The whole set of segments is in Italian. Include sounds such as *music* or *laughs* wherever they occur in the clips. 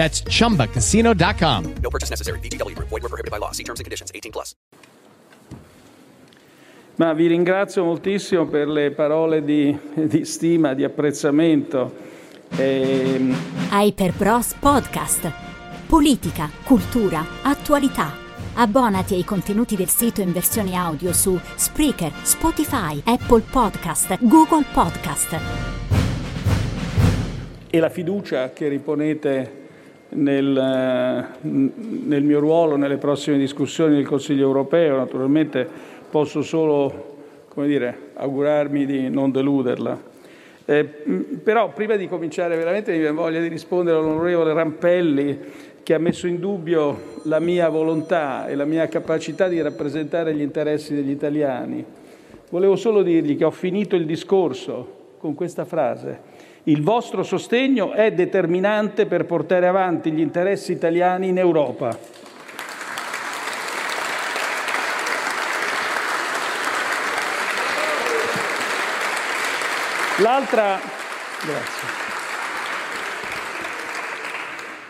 That's chumbacasino.com. No purchase necessary. VGW Group. Void were prohibited by law. See terms and conditions. 18 plus. Ma vi ringrazio moltissimo per le parole di, di stima, di apprezzamento. E, Hyperbros Podcast. Politica, cultura, attualità. Abbonati ai contenuti del sito in versione audio su Spreaker, Spotify, Apple Podcast, Google Podcast. e la fiducia che riponete nel, eh, nel mio ruolo nelle prossime discussioni del Consiglio europeo. Naturalmente posso solo come dire, augurarmi di non deluderla. Eh, però prima di cominciare veramente mi voglia di rispondere all'onorevole Rampelli che ha messo in dubbio la mia volontà e la mia capacità di rappresentare gli interessi degli italiani. Volevo solo dirgli che ho finito il discorso con questa frase. Il vostro sostegno è determinante per portare avanti gli interessi italiani in Europa. L'altra,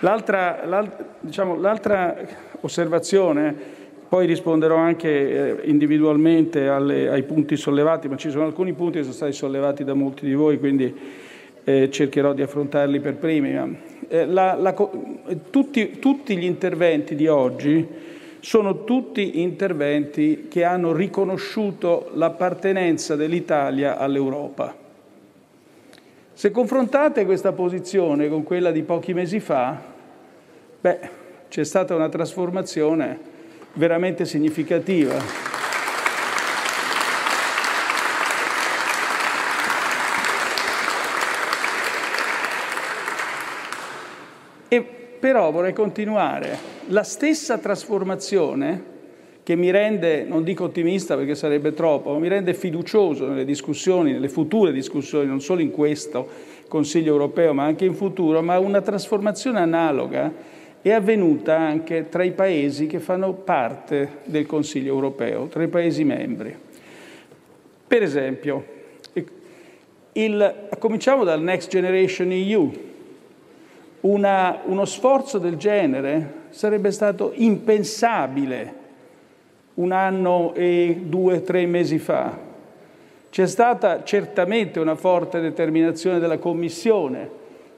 l'altra, l'altra, diciamo, l'altra osservazione, poi risponderò anche eh, individualmente alle, ai punti sollevati, ma ci sono alcuni punti che sono stati sollevati da molti di voi, quindi eh, cercherò di affrontarli per primi. Eh, la, la, tutti, tutti gli interventi di oggi sono tutti interventi che hanno riconosciuto l'appartenenza dell'Italia all'Europa. Se confrontate questa posizione con quella di pochi mesi fa, beh, c'è stata una trasformazione veramente significativa. E però vorrei continuare. La stessa trasformazione che mi rende, non dico ottimista perché sarebbe troppo, ma mi rende fiducioso nelle discussioni, nelle future discussioni, non solo in questo Consiglio europeo, ma anche in futuro, ma una trasformazione analoga è avvenuta anche tra i paesi che fanno parte del Consiglio europeo, tra i paesi membri. Per esempio, il, cominciamo dal Next Generation EU. Una, uno sforzo del genere sarebbe stato impensabile un anno e due, tre mesi fa. C'è stata certamente una forte determinazione della Commissione,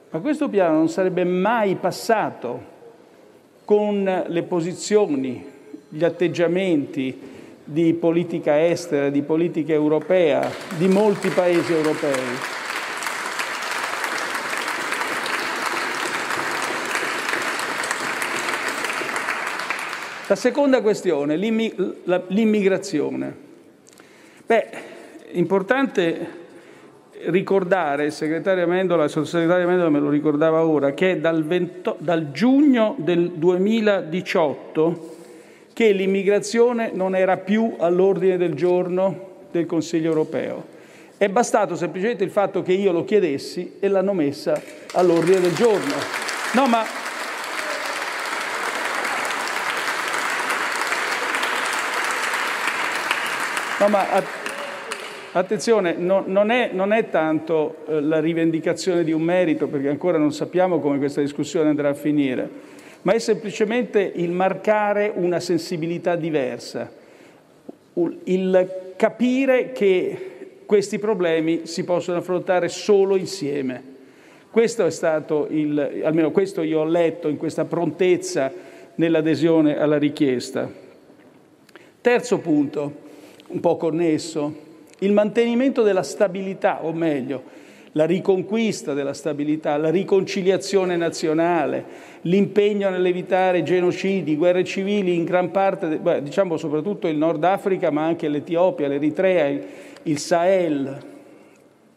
ma questo piano non sarebbe mai passato con le posizioni, gli atteggiamenti di politica estera, di politica europea di molti paesi europei. La seconda questione, l'immigrazione. Beh, importante ricordare, il segretario Amendola, il sottosegretario Amendola me lo ricordava ora, che è dal, 20, dal giugno del 2018 che l'immigrazione non era più all'ordine del giorno del Consiglio europeo. È bastato semplicemente il fatto che io lo chiedessi e l'hanno messa all'ordine del giorno. No, ma No, ma attenzione, no, non, è, non, è, tanto eh, la rivendicazione di un merito, perché ancora non sappiamo come questa discussione andrà a finire, ma è semplicemente il marcare una sensibilità diversa, il capire che questi problemi si possono affrontare solo insieme. Questo è stato il, almeno questo io ho letto in questa prontezza nell'adesione alla richiesta. Terzo punto, un po' connesso, il mantenimento della stabilità, o meglio, la riconquista della stabilità, la riconciliazione nazionale, l'impegno nell'evitare genocidi, guerre civili in gran parte, beh, diciamo soprattutto il Nord Africa, ma anche l'Etiopia, l'Eritrea, il, il Sahel.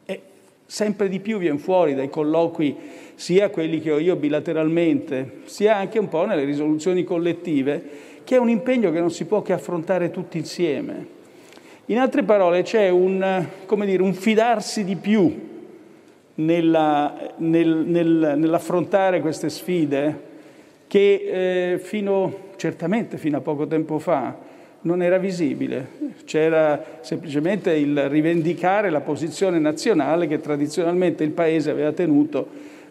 E sempre di più viene fuori dai colloqui, sia quelli che ho io bilateralmente, sia anche un po' nelle risoluzioni collettive, che è un impegno che non si può che affrontare tutti insieme. In altre parole c'è un, dire, un fidarsi di più nella, nel, nel, nell'affrontare queste sfide che eh, fino, certamente fino a poco tempo fa non era visibile, c'era semplicemente il rivendicare la posizione nazionale che tradizionalmente il Paese aveva tenuto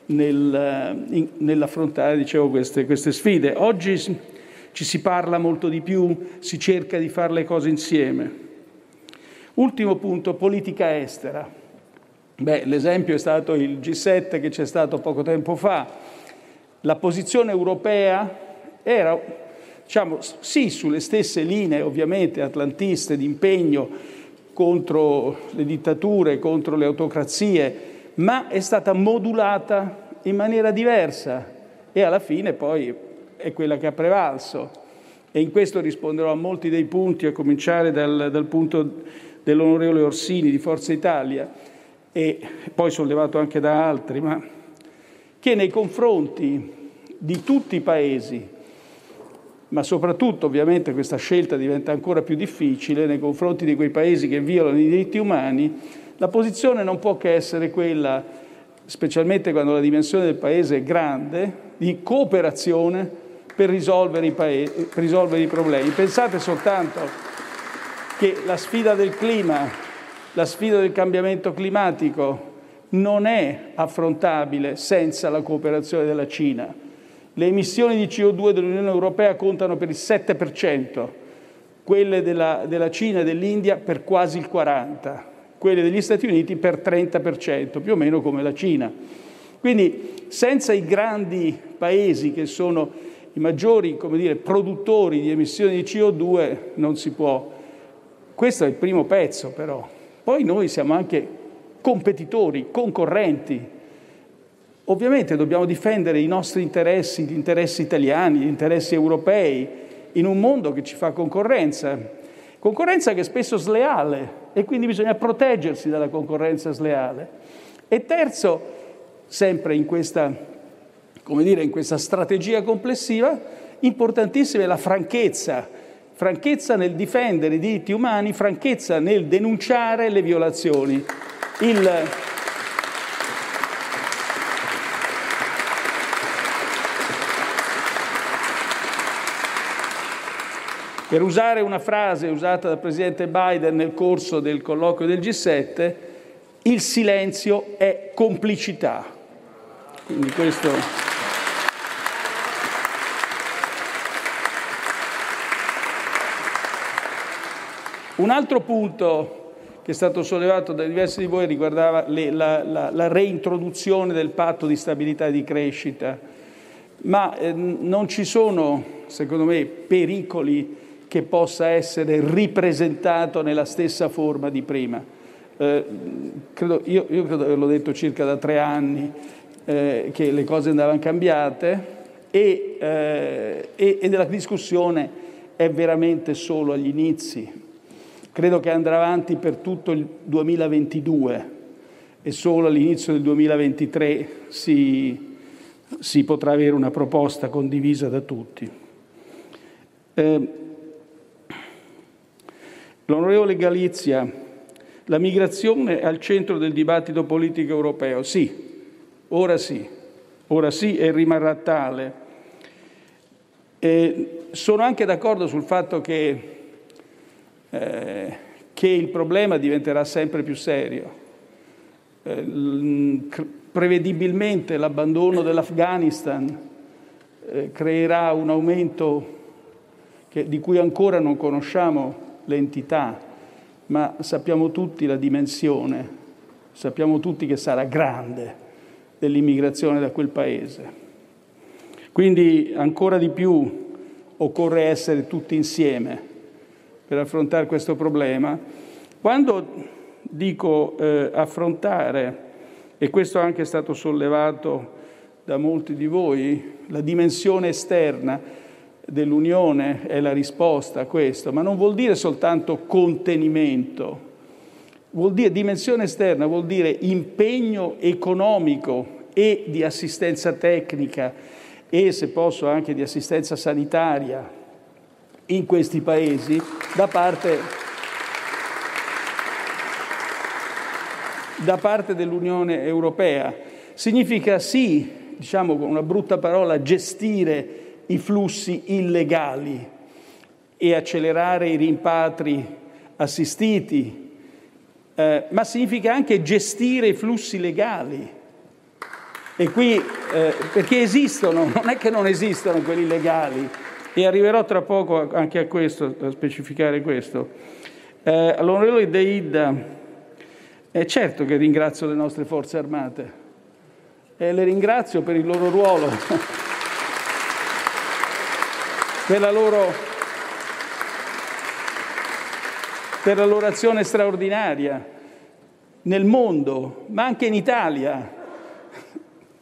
nel, in, nell'affrontare dicevo, queste, queste sfide. Oggi ci si parla molto di più, si cerca di fare le cose insieme. Ultimo punto, politica estera. Beh, l'esempio è stato il G7 che c'è stato poco tempo fa. La posizione europea era, diciamo, sì, sulle stesse linee ovviamente atlantiste di impegno contro le dittature, contro le autocrazie, ma è stata modulata in maniera diversa e alla fine poi è quella che ha prevalso. E in questo risponderò a molti dei punti, a cominciare dal, dal punto dell'onorevole Orsini di Forza Italia e poi sollevato anche da altri, ma che nei confronti di tutti i paesi, ma soprattutto ovviamente questa scelta diventa ancora più difficile nei confronti di quei paesi che violano i diritti umani, la posizione non può che essere quella, specialmente quando la dimensione del paese è grande, di cooperazione per risolvere i, per risolvere i problemi. Pensate soltanto che la sfida del clima la sfida del cambiamento climatico non è affrontabile senza la cooperazione della Cina. Le emissioni di CO2 dell'Unione Europea contano per il 7%, quelle della, della Cina e dell'India per quasi il 40%, quelle degli Stati Uniti per 30%, più o meno come la Cina. Quindi senza i grandi paesi che sono i maggiori dire, produttori di emissioni di CO2 non si può. Questo è il primo pezzo però. Poi noi siamo anche competitori, concorrenti. Ovviamente dobbiamo difendere i nostri interessi, gli interessi italiani, gli interessi europei, in un mondo che ci fa concorrenza. Concorrenza che è spesso sleale e quindi bisogna proteggersi dalla concorrenza sleale. E terzo, sempre in questa, dire, in questa strategia complessiva, importantissima è la franchezza franchezza nel difendere i diritti umani, franchezza nel denunciare le violazioni. Il... Per usare una frase usata dal presidente Biden nel corso del colloquio del G7, il silenzio è complicità. Quindi questo... Un altro punto che è stato sollevato da diversi di voi riguardava le, la, la, la, reintroduzione del patto di stabilità e di crescita, ma eh, non ci sono, secondo me, pericoli che possa essere ripresentato nella stessa forma di prima. Eh, credo, io, io, credo di averlo detto circa da tre anni, eh, che le cose andavano cambiate e, eh, e, e della discussione è veramente solo agli inizi credo che andrà avanti per tutto il 2022 e solo all'inizio del 2023 si, si potrà avere una proposta condivisa da tutti. Eh, l'onorevole Galizia, la migrazione è al centro del dibattito politico europeo. Sì, ora sì, ora sì e rimarrà tale. Eh, sono anche d'accordo sul fatto che eh, che il problema diventerà sempre più serio. Eh, prevedibilmente l'abbandono dell'Afghanistan eh, creerà un aumento che, di cui ancora non conosciamo l'entità, ma sappiamo tutti la dimensione, sappiamo tutti che sarà grande dell'immigrazione da quel paese. Quindi ancora di più occorre essere tutti insieme per affrontare questo problema. Quando dico eh, affrontare, e questo anche è stato sollevato da molti di voi, la dimensione esterna dell'Unione è la risposta a questo, ma non vuol dire soltanto contenimento, vuol dire dimensione esterna, vuol dire impegno economico e di assistenza tecnica e, se posso, anche di assistenza sanitaria in questi paesi da parte, da parte dell'Unione Europea. Significa sì, diciamo con una brutta parola, gestire i flussi illegali e accelerare i rimpatri assistiti, eh, ma significa anche gestire i flussi legali. E qui, eh, perché esistono, non è che non esistono quelli legali, e arriverò tra poco anche a questo, a specificare questo. Eh, all'onorevole Deida, è certo che ringrazio le nostre forze armate e le ringrazio per il loro ruolo, *laughs* per la loro, per la loro azione straordinaria nel mondo, ma anche in Italia,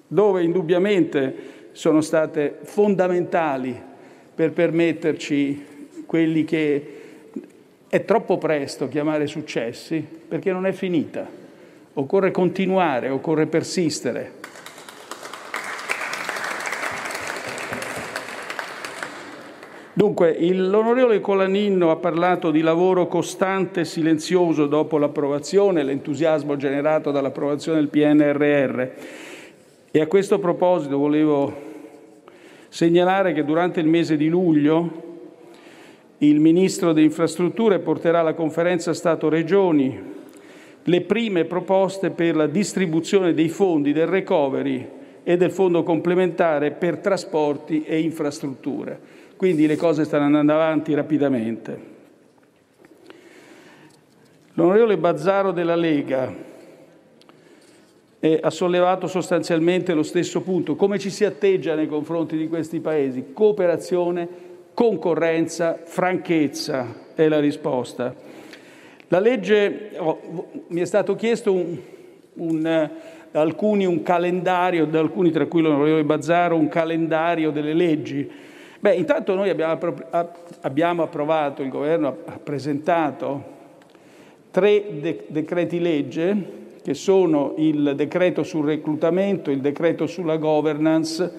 dove indubbiamente sono state fondamentali per permetterci quelli che è troppo presto chiamare successi, perché non è finita. Occorre continuare, occorre persistere. Dunque, l'onorevole Colaninno ha parlato di lavoro costante e silenzioso dopo l'approvazione, l'entusiasmo generato dall'approvazione del PNRR. E a questo proposito volevo Segnalare che durante il mese di luglio il Ministro delle Infrastrutture porterà alla conferenza Stato-Regioni le prime proposte per la distribuzione dei fondi del recovery e del fondo complementare per trasporti e infrastrutture. Quindi le cose stanno andando avanti rapidamente. L'onorevole Bazzaro della Lega eh, ha sollevato sostanzialmente lo stesso punto. Come ci si atteggia nei confronti di questi paesi? Cooperazione, concorrenza, franchezza è la risposta. La legge, oh, mi è stato chiesto un, un, eh, alcuni un calendario, da alcuni tra cui l'onorevole Bazzaro, un calendario delle leggi. Beh, intanto noi abbiamo, abbiamo approvato, il governo ha presentato tre de- decreti legge che sono il decreto sul reclutamento, il decreto sulla governance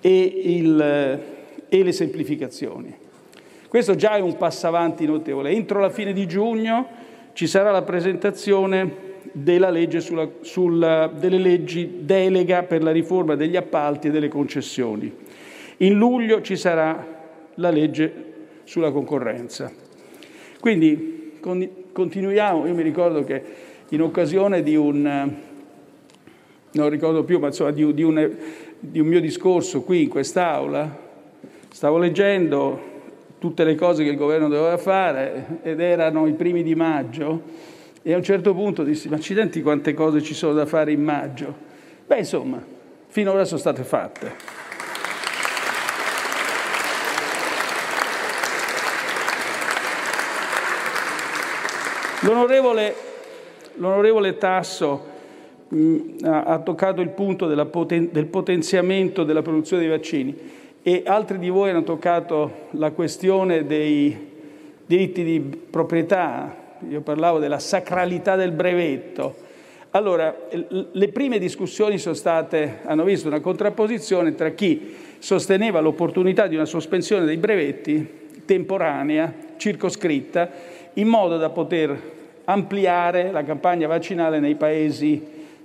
e, il, e le semplificazioni. Questo già è un passo avanti notevole. Entro la fine di giugno ci sarà la presentazione legge sulla, sulla, delle leggi delega per la riforma degli appalti e delle concessioni. In luglio ci sarà la legge sulla concorrenza. Quindi con, continuiamo, io mi ricordo che in occasione di un, non ricordo più, ma insomma di, di, un, di un mio discorso qui in quest'Aula, stavo leggendo tutte le cose che il governo doveva fare ed erano i primi di maggio e a un certo punto dissi, ma accidenti quante cose ci sono da fare in maggio. Beh, insomma, finora sono state fatte. L'onorevole L'onorevole Tasso mh, mm, ha, toccato il punto poten- del potenziamento della produzione dei vaccini e altri di voi hanno toccato la questione dei diritti di proprietà. Io parlavo della sacralità del brevetto. Allora, le prime discussioni state, hanno visto una contrapposizione tra chi sosteneva l'opportunità di una sospensione dei brevetti temporanea, circoscritta, in modo da poter ampliare la campagna vaccinale nei paesi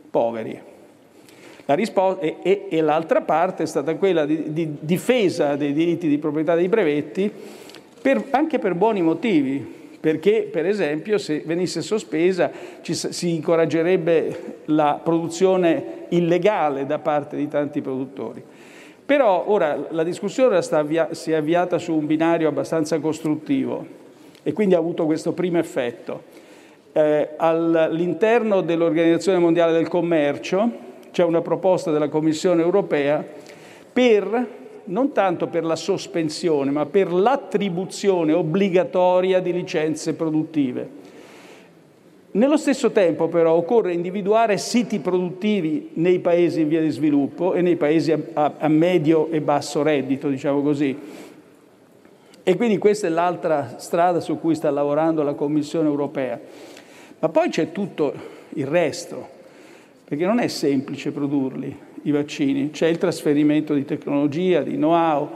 poveri. La risposta, e, e, e, l'altra parte è stata quella di, di, difesa dei diritti di proprietà dei brevetti, per, anche per buoni motivi, perché per esempio se venisse sospesa ci, si incoraggerebbe la produzione illegale da parte di tanti produttori. Però ora la discussione avvia, si è avviata su un binario abbastanza costruttivo e quindi ha avuto questo primo effetto eh, all'interno dell'Organizzazione Mondiale del Commercio c'è una proposta della Commissione europea per non tanto per la sospensione, ma per l'attribuzione obbligatoria di licenze produttive. Nello stesso tempo però occorre individuare siti produttivi nei paesi in via di sviluppo e nei paesi a, a, a medio e basso reddito, diciamo così. E quindi questa è l'altra strada su cui sta lavorando la Commissione europea. Ma poi c'è tutto il resto, perché non è semplice produrli i vaccini, c'è il trasferimento di tecnologia, di know-how.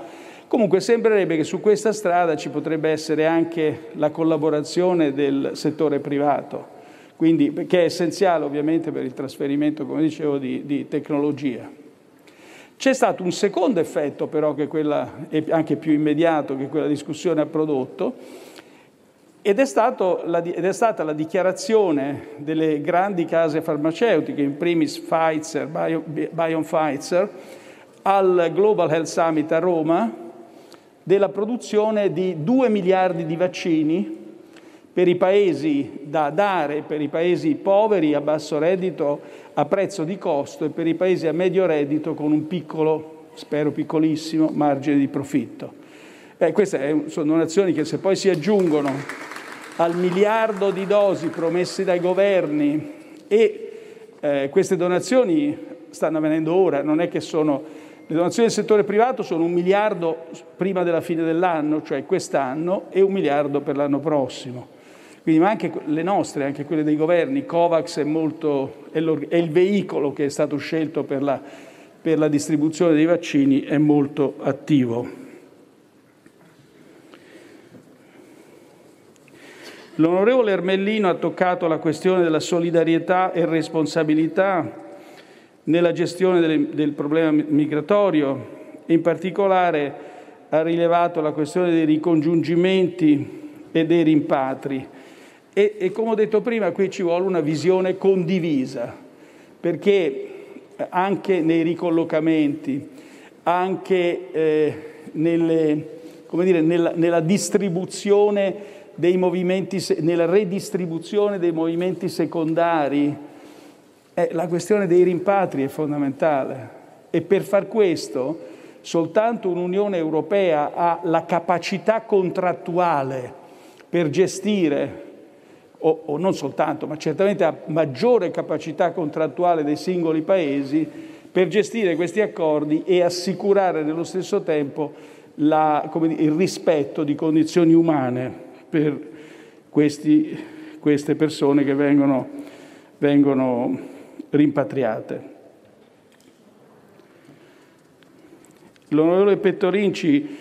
Comunque sembrerebbe che su questa strada ci potrebbe essere anche la collaborazione del settore privato quindi, che è essenziale ovviamente per il trasferimento, come dicevo, di, di tecnologia. C'è stato un secondo effetto però, che quella anche più immediato che quella discussione ha prodotto, ed è, la, ed è, stata la dichiarazione delle grandi case farmaceutiche, in primis Pfizer, Bio, al Global Health Summit a Roma, della produzione di 2 miliardi di vaccini per i paesi da dare, per i paesi poveri a basso reddito a prezzo di costo e per i paesi a medio reddito con un piccolo, spero piccolissimo, margine di profitto. Eh, queste sono donazioni che se poi si aggiungono al miliardo di dosi promesse dai governi e eh, queste donazioni stanno avvenendo ora, non è che sono... Le donazioni del settore privato sono un miliardo prima della fine dell'anno, cioè quest'anno, e un miliardo per l'anno prossimo. Quindi, ma anche le nostre, anche quelle dei governi, COVAX è, molto, è, è il veicolo che è stato scelto per la, per la distribuzione dei vaccini, è molto attivo. L'onorevole Ermellino ha toccato la questione della solidarietà e responsabilità nella gestione del, del problema migratorio, in particolare ha rilevato la questione dei ricongiungimenti e dei rimpatri. E, e come ho detto prima, qui ci vuole una visione condivisa, perché anche nei ricollocamenti, anche eh, nelle, dire, nella, nella, distribuzione dei movimenti, nella redistribuzione dei movimenti secondari, eh, la questione dei rimpatri è fondamentale. E per far questo soltanto un'Unione Europea ha la capacità contrattuale per gestire o, o non soltanto, ma certamente ha maggiore capacità contrattuale dei singoli paesi per gestire questi accordi e assicurare nello stesso tempo la, dire, il rispetto di condizioni umane per questi, queste persone che vengono, vengono rimpatriate. L'onorevole Pettorinci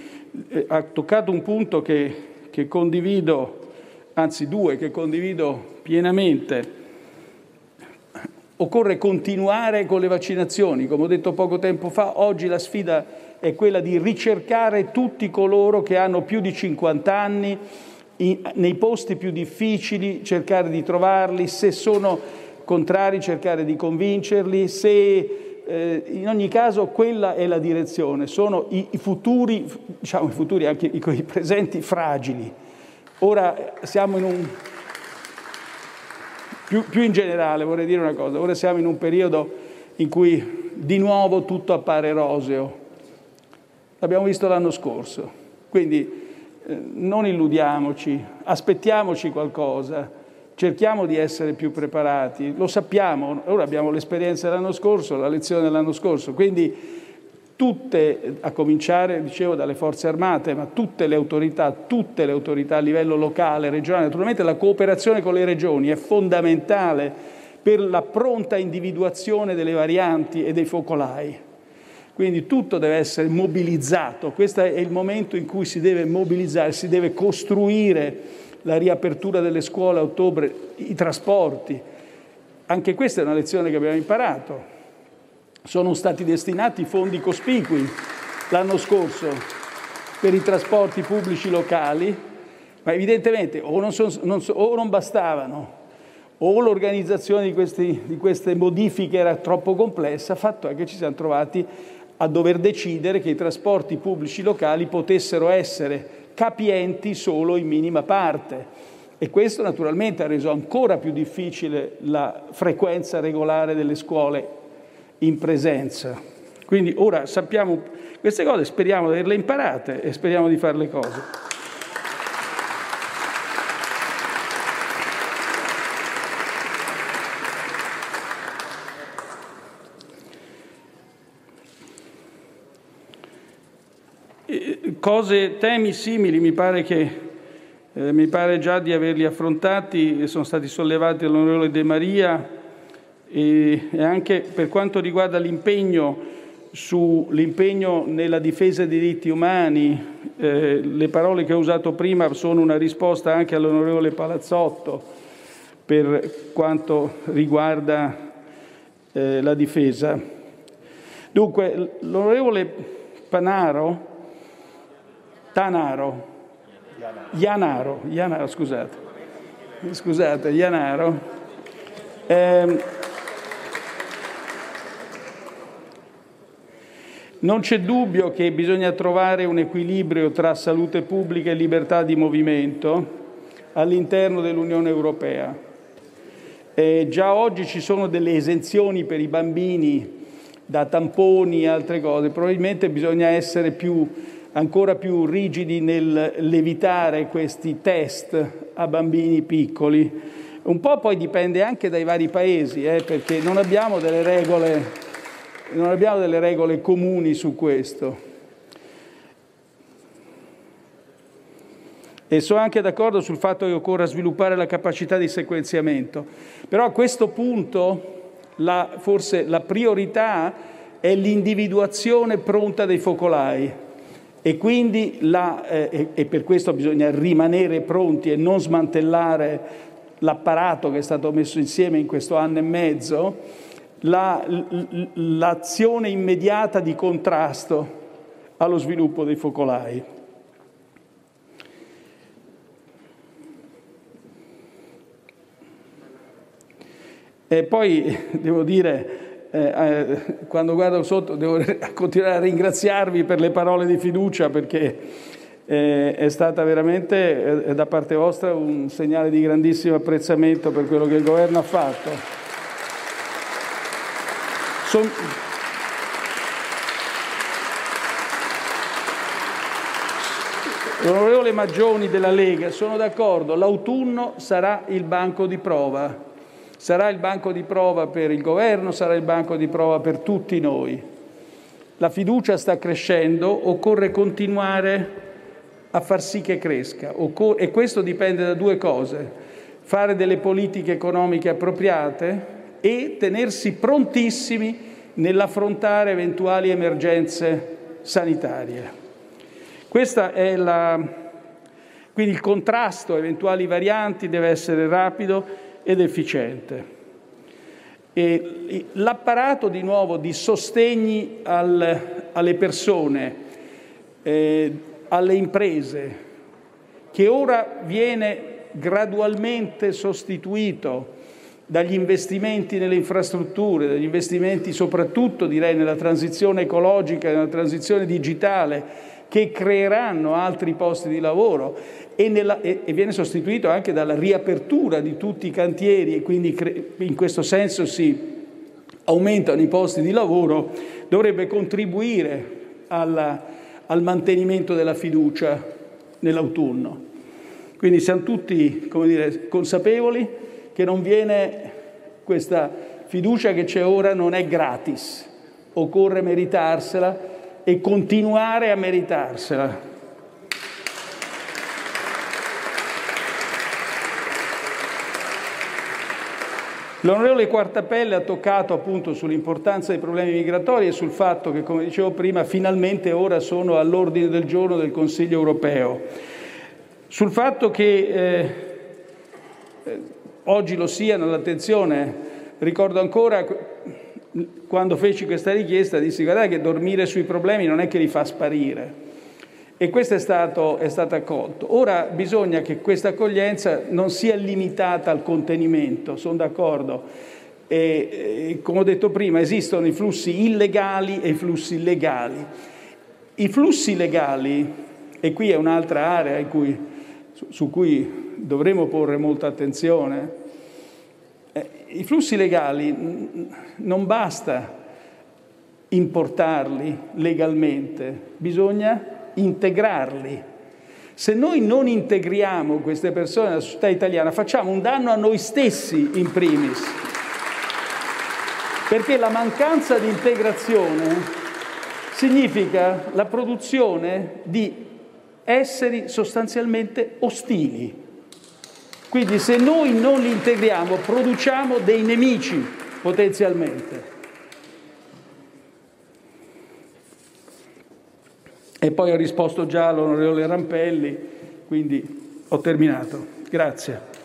eh, ha toccato un punto che, che condivido anzi due che condivido pienamente. Occorre continuare con le vaccinazioni, come ho detto poco tempo fa, oggi la sfida è quella di ricercare tutti coloro che hanno più di 50 anni nei posti più difficili, cercare di trovarli, se sono contrari cercare di convincerli, se eh, in ogni caso quella è la direzione, sono i, i futuri, diciamo i futuri anche i, i presenti fragili. Ora siamo in un... Più, più, in generale vorrei dire una cosa, ora siamo in un periodo in cui di nuovo tutto appare roseo. L'abbiamo visto l'anno scorso, quindi eh, non illudiamoci, aspettiamoci qualcosa, cerchiamo di essere più preparati, lo sappiamo, ora abbiamo l'esperienza dell'anno scorso, la lezione dell'anno scorso, quindi tutte, a cominciare, dicevo, dalle forze armate, ma tutte le autorità, tutte le autorità a livello locale, regionale, naturalmente la cooperazione con le regioni è fondamentale per la pronta individuazione delle varianti e dei focolai. Quindi tutto deve essere mobilizzato, questo è il momento in cui si deve mobilizzare, si deve costruire la riapertura delle scuole a ottobre, i trasporti. Anche questa è una lezione che abbiamo imparato sono stati destinati fondi cospicui l'anno scorso per i trasporti pubblici locali, ma evidentemente o non, son, non, o non bastavano o l'organizzazione di, questi, di queste modifiche era troppo complessa, fatto è che ci siamo trovati a dover decidere che i trasporti pubblici locali potessero essere capienti solo in minima parte. E questo naturalmente ha reso ancora più difficile la frequenza regolare delle scuole in presenza. Quindi ora sappiamo queste cose, speriamo di averle imparate e speriamo di fare le cose. Cose, temi simili, mi pare, che, eh, mi pare già di averli affrontati, sono stati sollevati dall'onorevole De Maria e, e anche per quanto riguarda l'impegno sull'impegno nella difesa dei diritti umani, eh, le parole che ho usato prima sono una risposta anche all'onorevole Palazzotto per quanto riguarda eh, la difesa. Dunque, l'onorevole Panaro, Tanaro, Ianaro, Ianaro scusate, scusate, Ianaro, eh, Non c'è dubbio che bisogna trovare un equilibrio tra salute pubblica e libertà di movimento all'interno dell'Unione Europea. Eh, già oggi ci sono delle esenzioni per i bambini da tamponi e altre cose, probabilmente bisogna essere più, ancora più rigidi nell'evitare questi test a bambini piccoli. Un po' poi dipende anche dai vari paesi, eh, perché non abbiamo delle regole non abbiamo delle regole comuni su questo. E sono anche d'accordo sul fatto che occorra sviluppare la capacità di sequenziamento. Però a questo punto la, forse la priorità è l'individuazione pronta dei focolai e quindi la, eh, e per questo bisogna rimanere pronti e non smantellare l'apparato che è stato messo insieme in questo anno e mezzo la, l'azione immediata di contrasto allo sviluppo dei focolai. E poi *laughs* devo dire, eh, eh, quando guardo sotto, devo *laughs* continuare a ringraziarvi per le parole di fiducia perché eh, è stata veramente eh, da parte vostra un segnale di grandissimo apprezzamento per quello che il governo ha fatto. Son... L'onorevole Maggioni della Lega, sono d'accordo, l'autunno sarà il banco di prova, sarà il banco di prova per il governo, sarà il banco di prova per tutti noi. La fiducia sta crescendo, occorre continuare a far sì che cresca e questo dipende da due cose, fare delle politiche economiche appropriate e tenersi prontissimi nell'affrontare eventuali emergenze sanitarie. Questa è la... Quindi il contrasto a eventuali varianti deve essere rapido ed efficiente. E l'apparato di nuovo di sostegni al, alle persone, eh, alle imprese, che ora viene gradualmente sostituito dagli investimenti nelle infrastrutture, dagli investimenti soprattutto direi nella transizione ecologica, nella transizione digitale, che creeranno altri posti di lavoro e, nella, e, e viene sostituito anche dalla riapertura di tutti i cantieri e quindi cre, in questo senso si aumentano i posti di lavoro, dovrebbe contribuire alla, al mantenimento della fiducia nell'autunno. Quindi siamo tutti dire, consapevoli che non viene questa fiducia che c'è ora non è gratis, occorre meritarsela e continuare a meritarsela. L'onorevole Quartapelle ha toccato appunto sull'importanza dei problemi migratori e sul fatto che, come dicevo prima, finalmente ora sono all'ordine del giorno del Consiglio europeo. Sul fatto che eh, oggi lo siano all'attenzione. Ricordo ancora quando feci questa richiesta, dissi guardate che dormire sui problemi non è che li fa sparire. E questo è stato, è stato accolto. Ora bisogna che questa accoglienza non sia limitata al contenimento, sono d'accordo. E, e, come ho detto prima, esistono i flussi illegali e i flussi legali. I flussi legali, e qui è un'altra area cui, su, su cui dovremo porre molta attenzione. Eh, I flussi legali non basta importarli legalmente, bisogna integrarli. Se noi non integriamo queste persone nella società italiana, facciamo un danno a noi stessi in primis, perché la mancanza di integrazione significa la produzione di esseri sostanzialmente ostili. Quindi se noi non li integriamo, produciamo dei nemici potenzialmente. E poi ho risposto già all'onorevole Rampelli, quindi ho terminato. Grazie.